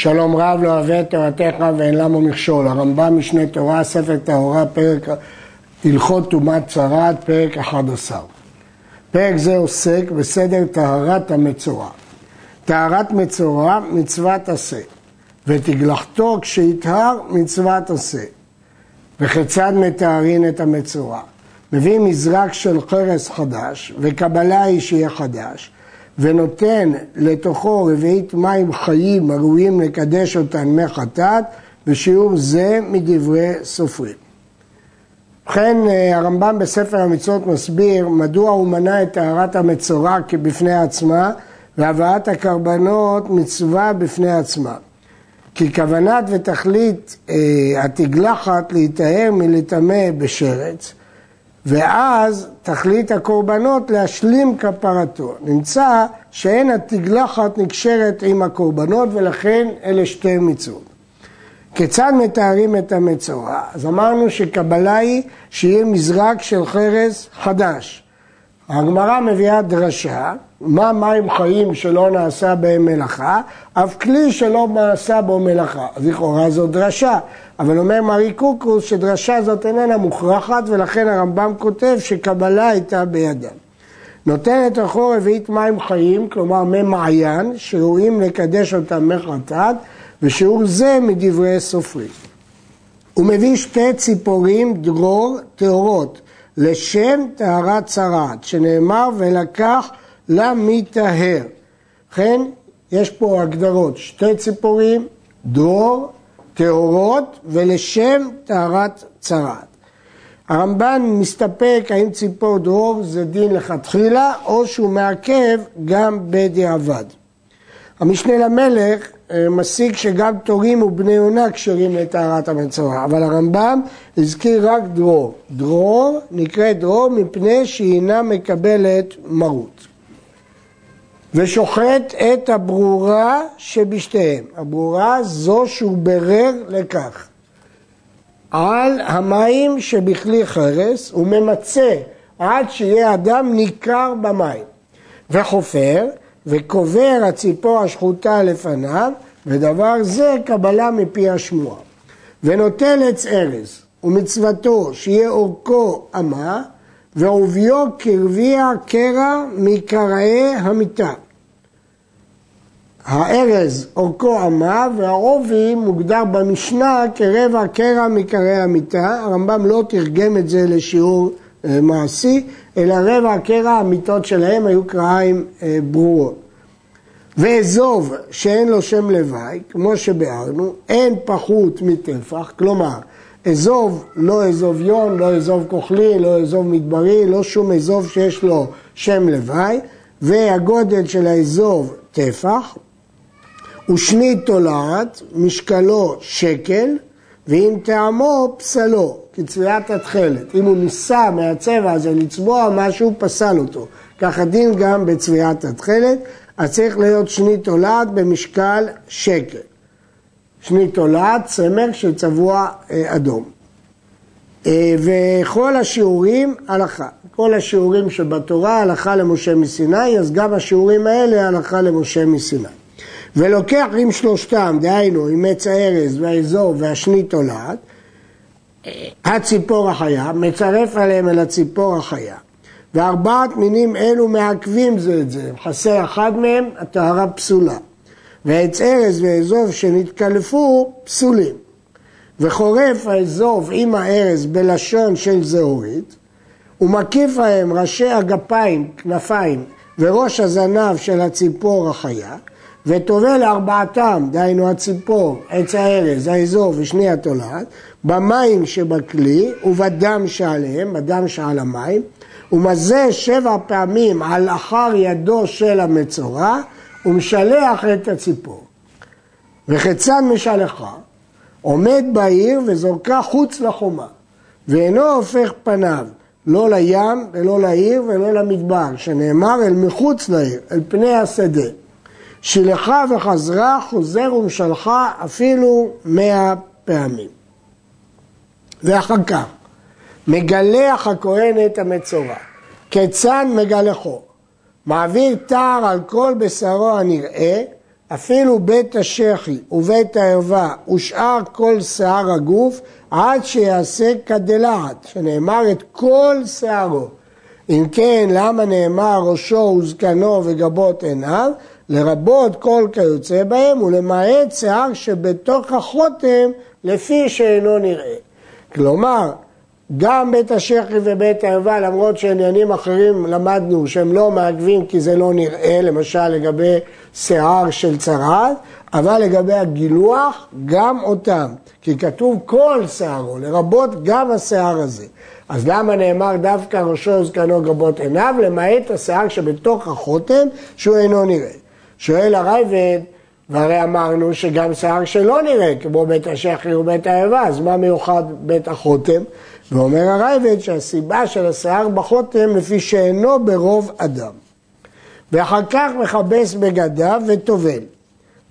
שלום רב לא אוהב את תורתך ואין למה מכשול. הרמב"ם משנה תורה, ספר טהורה, פרק הלכות טומאת צרת, פרק 11. פרק זה עוסק בסדר טהרת המצורע. טהרת מצורע, מצוות עשה, ותגלחתו כשיטהר, מצוות עשה. וכיצד מתארין את המצורע? מביא מזרק של חרס חדש, וקבלה היא שיהיה חדש, ונותן לתוכו רביעית מים חיים הראויים לקדש אותן מחטאת, ושיעור זה מדברי סופרים. ובכן הרמב"ם בספר המצוות מסביר מדוע הוא מנה את טהרת המצורע כבפני עצמה והבאת הקרבנות מצווה בפני עצמה. כי כוונת ותכלית אה, התגלחת להיטהר מלטמא בשרץ ואז תכלית הקורבנות להשלים כפרתו. נמצא שאין התגלחת נקשרת עם הקורבנות ולכן אלה שתי מצוות. כיצד מתארים את המצורע? אז אמרנו שקבלה היא שיהיה מזרק של חרס חדש. הגמרא מביאה דרשה, מה מים חיים שלא נעשה בהם מלאכה, אף כלי שלא נעשה בו מלאכה. אז לכאורה זו דרשה, אבל אומר מרי קוקוס שדרשה זאת איננה מוכרחת ולכן הרמב"ם כותב שקבלה הייתה בידם. נותנת לכו רביעית מים חיים, כלומר מי מעיין, שראויים לקדש אותם מחטאת, ושיעור זה מדברי סופרים. הוא מביא שתי ציפורים דרור טהורות לשם טהרת צרעת, שנאמר ולקח למטהר. לכן יש פה הגדרות, שתי ציפורים, דרור, טהורות ולשם טהרת צרעת. הרמב"ן מסתפק האם ציפור דרור זה דין לכתחילה או שהוא מעכב גם בדיעבד. המשנה למלך אה, מסיק שגם תורים ובני עונה כשרים לטהרת המצורע, אבל הרמב"ם הזכיר רק דרור. דרור נקראת דרור מפני שהיא אינה מקבלת מרות. ושוחט את הברורה שבשתיהם. הברורה זו שהוא ברר לכך. על המים שבכלי חרס הוא ממצה עד שיהיה אדם ניכר במים. וחופר וקובר הציפור השחוטה לפניו, ודבר זה קבלה מפי השמועה. ונוטל עץ ארז, ומצוותו שיהיה אורכו אמה, ועוביו כרביע קרע מקרעי המיטה. הארז אורכו אמה והעובי מוגדר במשנה כרבע קרע מקרעי המיטה, הרמב"ם לא תרגם את זה לשיעור אה, מעשי, אלא רבע קרע המיטות שלהם היו קרעיים אה, ברורות. ואזוב שאין לו שם לוואי, כמו שביארנו, אין פחות מטפח, כלומר, אזוב, לא אזוב יון, לא אזוב כוחלי, לא אזוב מדברי, לא שום אזוב שיש לו שם לוואי, והגודל של האזוב טפח, ושני תולעת, משקלו שקל, ואם טעמו פסלו, כצביעת התכלת. אם הוא ניסה מהצבע הזה לצבוע משהו, פסל אותו. ככה דין גם בצביעת התכלת, אז צריך להיות שני תולעת במשקל שקל. שני תולעת, צמר שצבוע אה, אדום. אה, וכל השיעורים הלכה. כל השיעורים שבתורה הלכה למשה מסיני, אז גם השיעורים האלה הלכה למשה מסיני. ולוקח עם שלושתם, דהיינו עם עץ הארז והאזור והשני תולעת, הציפור החיה, מצרף עליהם אל הציפור החיה. וארבעת מינים אלו מעכבים זה את זה, חסר אחד מהם, הטהרה פסולה. ועץ ארז ואזוב שנתקלפו, פסולים. וחורף האזוב עם הארז בלשון של זהורית, ומקיף להם ראשי הגפיים, כנפיים, וראש הזנב של הציפור החיה, וטובל ארבעתם, דהיינו הציפור, עץ הארז, האזור ושני התולעת, במים שבכלי ובדם שעליהם, בדם שעל המים, ומזה שבע פעמים על אחר ידו של המצורע, ומשלח את הציפור. וחצן משלחה, עומד בעיר וזורקה חוץ לחומה, ואינו הופך פניו לא לים ולא לעיר ולא למדבר, שנאמר אל מחוץ לעיר, אל פני השדה. שילחה וחזרה, חוזר ומשלחה אפילו מאה פעמים. ואחר כך, מגלח הכהן את המצורע, כיצד מגלחו? מעביר תער על כל בשרו הנראה, אפילו בית השחי ובית הערווה ושאר כל שיער הגוף עד שיעשה כדלעת, שנאמר את כל שערו. אם כן, למה נאמר ראשו וזקנו וגבות עיניו? לרבות כל כיוצא בהם ולמעט שיער שבתוך החותם לפי שאינו נראה. כלומר, גם בית השחי ובית הערווה, למרות שעניינים אחרים למדנו שהם לא מעכבים כי זה לא נראה, למשל לגבי שיער של צרעת, אבל לגבי הגילוח, גם אותם. כי כתוב כל שערו, לרבות גם השיער הזה. אז למה נאמר דווקא ראשו זקנו גבות עיניו, למעט השיער שבתוך החותם, שהוא אינו נראה. שואל הרייבד, והרי אמרנו שגם שיער שלא נראה, כמו בית השחי ובית הערווה, אז מה מיוחד בית החותם? ואומר הרייבד שהסיבה של השיער בחותם לפי שאינו ברוב אדם. ואחר כך מכבס בגדיו וטובל.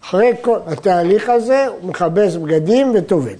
אחרי כל התהליך הזה הוא מכבס בגדים וטובל.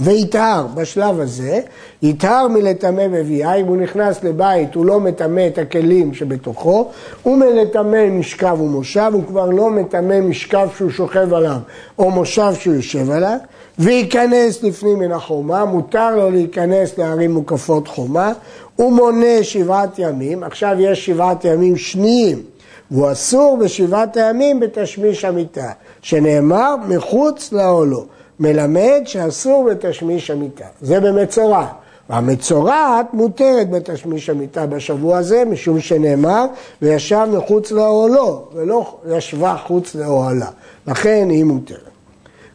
ויטהר בשלב הזה, יטהר מלטמא בביאה, אם הוא נכנס לבית הוא לא מטמא את הכלים שבתוכו, הוא מלטמא משכב ומושב, הוא כבר לא מטמא משכב שהוא שוכב עליו או מושב שהוא יושב עליו, וייכנס לפנים מן החומה, מותר לו להיכנס לערים מוקפות חומה, הוא מונה שבעת ימים, עכשיו יש שבעת ימים שניים, והוא אסור בשבעת הימים בתשמיש המיטה, שנאמר מחוץ לאולו. מלמד שאסור בתשמיש המיטה. זה במצורע. והמצורעת מותרת בתשמיש המיטה בשבוע הזה, משום שנאמר, וישב מחוץ לאוהלו, ולא ישבה חוץ לאוהלה. לכן היא מותרת.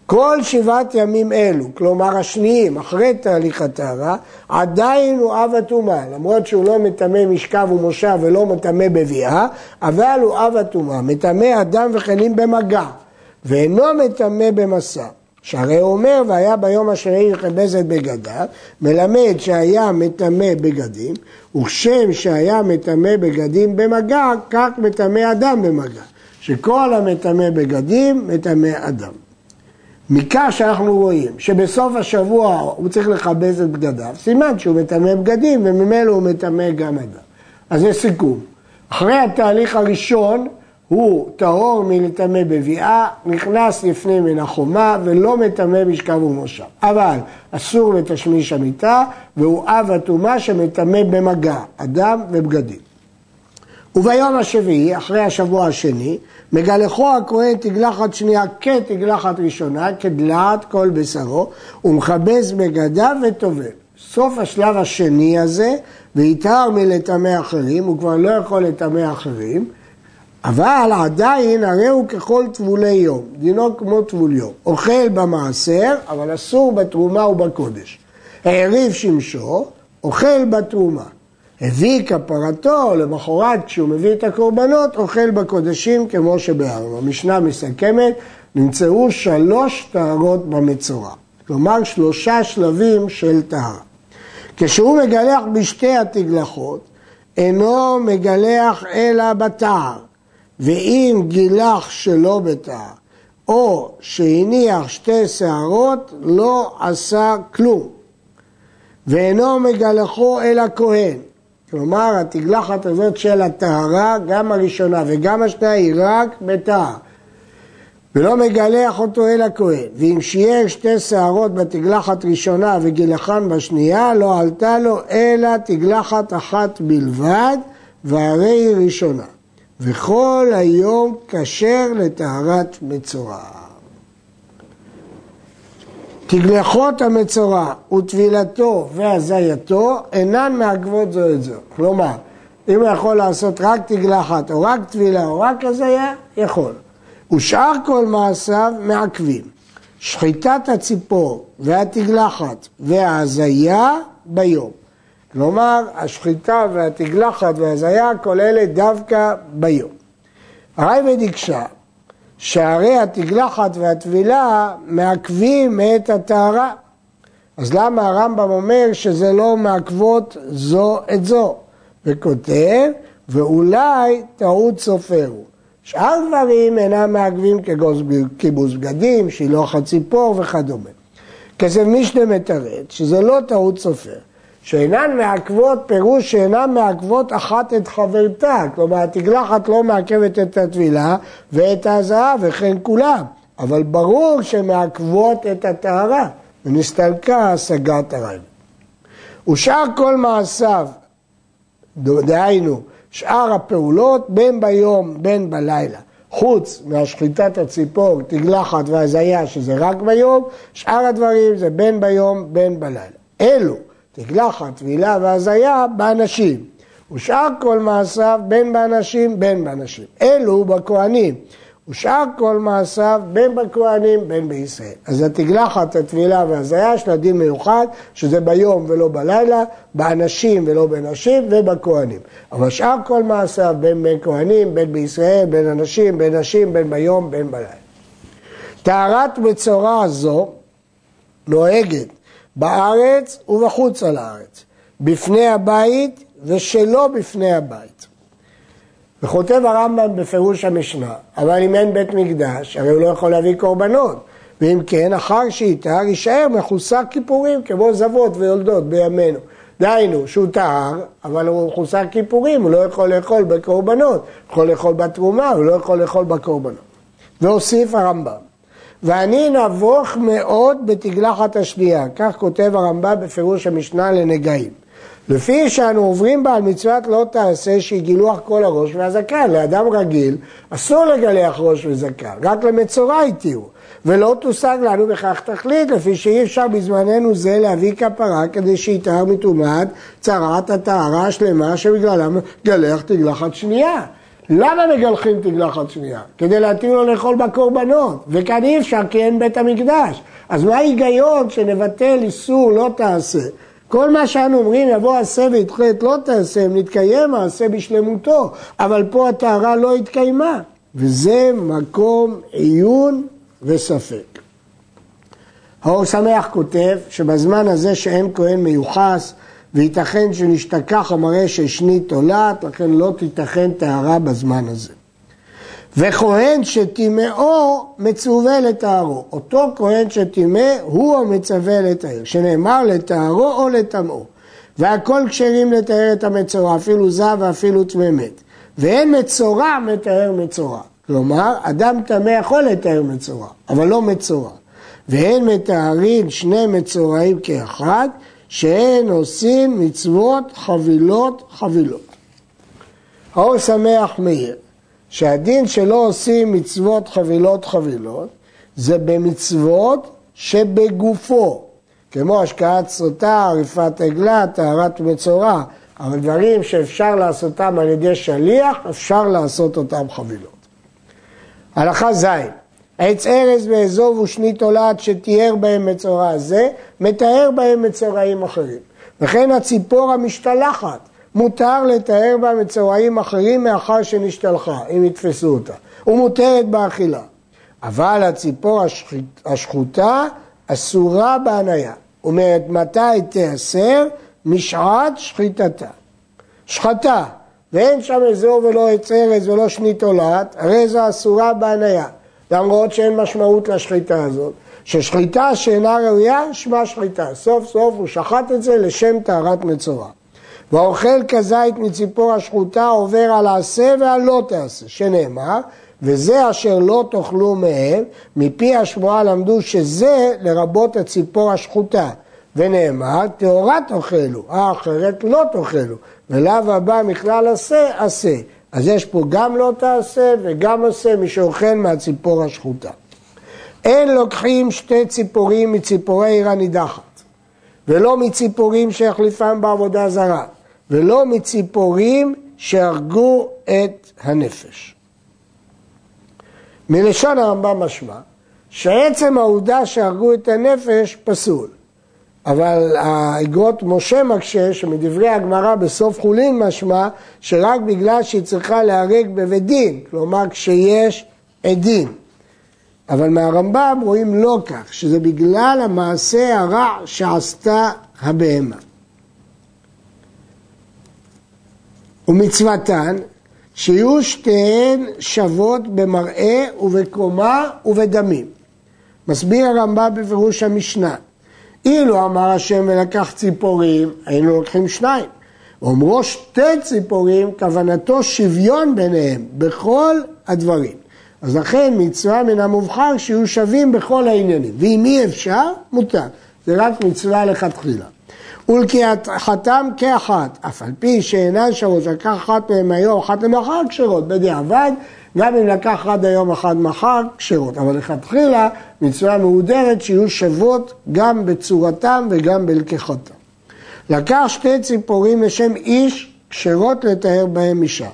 כל שבעת ימים אלו, כלומר השניים, אחרי תהליך הטהרה, עדיין הוא אב הטומאה, למרות שהוא לא מטמא משכב ומושב ולא מטמא בביאה, אבל הוא אב הטומאה, מטמא אדם וכלים במגע, ואינו מטמא במסע. שהרי הוא אומר, והיה ביום השני יכבס את בגדיו, מלמד שהיה מטמא בגדים, וכשם שהיה מטמא בגדים במגע, כך מטמא אדם במגע. שכל המטמא בגדים, מטמא אדם. מכך שאנחנו רואים שבסוף השבוע הוא צריך לכבס את בגדיו, סימן שהוא מטמא בגדים וממילא הוא מטמא גם אדם. אז זה סיכום. אחרי התהליך הראשון, הוא טהור מלטמא בביאה, נכנס לפני מן החומה ולא מטמא משכב ומושב. אבל אסור לתשמיש המיטה והוא אב הטומאה שמטמא במגע, אדם ובגדים. וביום השביעי, אחרי השבוע השני, מגלחו הכהן תגלחת שנייה כתגלחת ראשונה, כדלעת כל בשרו, ומכבס בגדיו וטובל. סוף השלב השני הזה, ויתהר מלטמא אחרים, הוא כבר לא יכול לטמא אחרים, אבל עדיין הרי הוא ככל טבולי יום, דינו כמו טבול יום. אוכל במעשר, אבל אסור בתרומה ובקודש. העריב שמשו, אוכל בתרומה. הביא כפרתו, למחרת כשהוא מביא את הקורבנות, אוכל בקודשים כמו שבארנו. המשנה מסכמת, נמצאו שלוש טהרות במצורע. כלומר שלושה שלבים של טהרה. כשהוא מגלח בשתי התגלחות, אינו מגלח אלא בטהר. ואם גילח שלא בטהר, או שהניח שתי שערות, לא עשה כלום. ואינו מגלחו אל הכהן. כלומר, התגלחת הזאת של הטהרה, גם הראשונה וגם השנייה, היא רק בטהר. ולא מגלח אותו אל הכהן. ואם שיער שתי שערות בתגלחת ראשונה וגילחן בשנייה, לא עלתה לו אלא תגלחת אחת בלבד, והרי היא ראשונה. וכל היום כשר לטהרת מצורע. תגלחות המצורע וטבילתו והזייתו אינן מעכבות זו את זו. כלומר, אם הוא יכול לעשות רק תגלחת או רק טבילה או רק הזיה, יכול. ושאר כל מעשיו מעכבים. שחיטת הציפור והתגלחת וההזיה ביום. כלומר, השחיטה והתגלחת והזיה כוללת דווקא ביום. הרייבד הקשה שהרי התגלחת והטבילה מעכבים את הטהרה. אז למה הרמב"ם אומר שזה לא מעכבות זו את זו? וכותב, ואולי טעות סופר הוא. שאר דברים אינם מעכבים ככיבוס בגדים, שילוח הציפור וכדומה. כסף משנה מתרץ שזה לא טעות סופר, שאינן מעכבות, פירוש שאינן מעכבות אחת את חברתה, כלומר התגלחת לא מעכבת את הטבילה ואת הזהב וכן כולם, אבל ברור שמעכבות את הטהרה, ונסתלקה השגת הרעיון. ושאר כל מעשיו, דהיינו, שאר הפעולות, בין ביום בין בלילה, חוץ מהשחיטת הציפור, תגלחת והזיה, שזה רק ביום, שאר הדברים זה בין ביום בין בלילה. אלו תגלחת, טבילה והזיה באנשים. ושאר כל מעשיו בין באנשים בין באנשים. אלו בכהנים. ושאר כל מעשיו בין בכהנים בין בישראל. אז התגלחת, הטבילה והזיה יש לה דין מיוחד, שזה ביום ולא בלילה, באנשים ולא בנשים ובכהנים. אבל שאר כל מעשיו בין בין כהנים, בין בישראל, בין אנשים, בין נשים, בין ביום, בין בלילה. טהרת מצורע זו נוהגת בארץ ובחוץ על הארץ, בפני הבית ושלא בפני הבית. וכותב הרמב"ם בפירוש המשנה, אבל אם אין בית מקדש, הרי הוא לא יכול להביא קורבנות. ואם כן, אחר שיטהר, יישאר מחוסר כיפורים, כמו זבות ויולדות בימינו. דהיינו, שהוא טהר, אבל הוא מחוסר כיפורים, הוא לא יכול לאכול בקורבנות, הוא יכול לאכול בתרומה, הוא לא יכול לאכול בקורבנות. והוסיף הרמב"ם, ואני נבוך מאוד בתגלחת השנייה, כך כותב הרמב"ם בפירוש המשנה לנגעים. לפי שאנו עוברים בה על מצוות לא תעשה שהיא גילוח כל הראש והזקן. לאדם רגיל אסור לגלח ראש וזקן, רק למצורע התירו. ולא תושג לנו בכך תכלית, לפי שאי אפשר בזמננו זה להביא כפרה כדי שיטהר מטומאת צרת הטהרה השלמה שבגללה מגלח תגלחת שנייה. למה מגלחים תגלחת שנייה? כדי להתאים לו לאכול בקורבנות, וכאן אי אפשר כי אין בית המקדש. אז מה ההיגיון שנבטל איסור לא תעשה? כל מה שאנו אומרים יבוא עשה וידחה את לא תעשה, אם נתקיים העשה בשלמותו, אבל פה הטהרה לא התקיימה, וזה מקום עיון וספק. האור שמח כותב שבזמן הזה שאין כהן מיוחס וייתכן שנשתכח המראה ששני תולעת, לכן לא תיתכן טהרה בזמן הזה. וכהן שטימאו מצווה לטהרו. אותו כהן שטימא הוא המצווה לטהר, שנאמר לטהרו או לטמאו. והכל כשרים לטהר את המצורע, אפילו זב ואפילו טמא מת. ואין מצורע מטהר מצורע. כלומר, אדם טמא יכול לטהר מצורע, אבל לא מצורע. ואין מטהרים שני מצורעים כאחד, שאין עושים מצוות חבילות חבילות. האור שמח מאיר, שהדין שלא עושים מצוות חבילות חבילות, זה במצוות שבגופו, כמו השקעת סוטה, עריפת עגלה, טהרת מצורע, אבל דברים שאפשר לעשותם על ידי שליח, אפשר לעשות אותם חבילות. הלכה ז' עץ ארז ואזוב ושני תולעת שתיאר בהם מצורע זה, מתאר בהם מצורעים אחרים. וכן הציפור המשתלחת, מותר לתאר בה מצורעים אחרים מאחר שנשתלחה, אם יתפסו אותה, ומותרת באכילה. אבל הציפור השחוטה אסורה בהניה. אומרת, מתי תיאסר? משעת שחיטתה. שחטה, ואין שם אזור ולא עץ ארז ולא שני תולעת, הרי זו אסורה בהניה. למרות שאין משמעות לשחיטה הזאת. ששחיטה שאינה ראויה, שמה שחיטה. סוף סוף הוא שחט את זה לשם טהרת מצורע. והאוכל כזית מציפור השחוטה עובר על העשה ועל לא תעשה, שנאמר, וזה אשר לא תאכלו מהם, מפי השמועה למדו שזה לרבות הציפור השחוטה. ונאמר, טהורה תאכלו, האחרת לא תאכלו, ולאו הבא מכלל עשה, עשה. אז יש פה גם לא תעשה וגם עושה מי שאוכל מהציפור השחוטה. אין לוקחים שתי ציפורים מציפורי עיר הנידחת, ולא מציפורים שיחליפם בעבודה זרה, ולא מציפורים שהרגו את הנפש. מלשון הרמב"ם משמע שעצם העובדה שהרגו את הנפש פסול. אבל האגרות משה מקשה שמדברי הגמרא בסוף חולין משמע שרק בגלל שהיא צריכה להרג בבית דין, כלומר כשיש עדים. אבל מהרמב"ם רואים לא כך, שזה בגלל המעשה הרע שעשתה הבהמה. ומצוותן שיהיו שתיהן שוות במראה ובקומה ובדמים. מסביר הרמב"ם בפירוש המשנה אילו אמר השם ולקח ציפורים, היינו לוקחים שניים. אומרו שתי ציפורים, כוונתו שוויון ביניהם בכל הדברים. אז לכן מצווה מן המובחר שיהיו שווים בכל העניינים. ואם אי אפשר, מותר. זה רק מצווה לכתחילה. ולקחתם כאחת, אף על פי שאינן שוות, לקח אחת מהן היום, אחת למחר כשרות, בדיעבד, גם אם לקח עד היום אחד מחר, כשרות. אבל לכתחילה מצווה מהודרת שיהיו שוות גם בצורתם וגם בלקיחתם. לקח שתי ציפורים לשם איש, כשרות לתאר בהם אישה.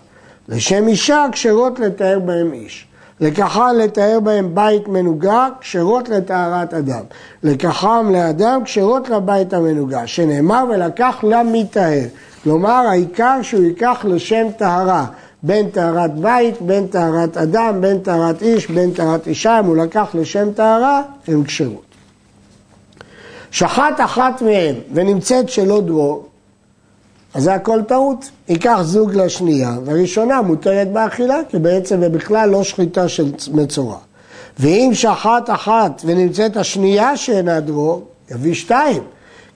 לשם אישה, כשרות לתאר בהם איש. לקחה לתאר בהם בית מנוגה, כשרות לטהרת אדם. לקחם לאדם, כשרות לבית המנוגה, שנאמר ולקח למטהר. כלומר, העיקר שהוא ייקח לשם טהרה. בין טהרת בית, בין טהרת אדם, בין טהרת איש, בין טהרת אישה, אם הוא לקח לשם טהרה, הם כשרות. שחט אחת מהם ונמצאת שלא דרור, אז זה הכל טעות. ייקח זוג לשנייה, והראשונה מותרת באכילה, כי בעצם זה בכלל לא שחיטה של מצורע. ואם שחט אחת ונמצאת השנייה שאינה דרור, יביא שתיים,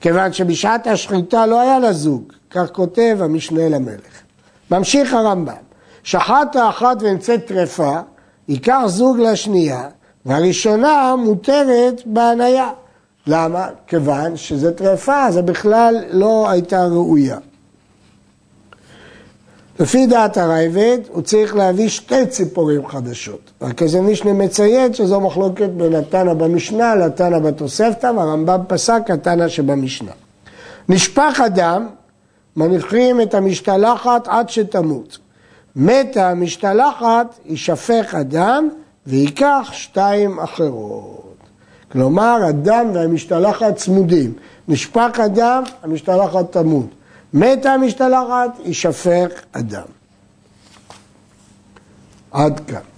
כיוון שבשעת השחיטה לא היה לה זוג, כך כותב המשנה למלך. ממשיך הרמב"ם, שחט האחת ונמצאת טרפה, ייקח זוג לשנייה, והראשונה מותרת בהניה. למה? כיוון שזה טרפה, זה בכלל לא הייתה ראויה. לפי דעת הרייבד, הוא צריך להביא שתי ציפורים חדשות. רק איזה מישנה מציין שזו מחלוקת בין התנא במשנה לתנא בתוספתא, והרמב"ם פסק התנא שבמשנה. נשפך אדם, מניחים את המשתלחת עד שתמות. מתה המשתלחת, יישפך אדם וייקח שתיים אחרות. כלומר, הדם והמשתלחת צמודים. נשפך הדם, המשתלחת תמות. מתה המשתלחת, יישפך הדם. עד כאן.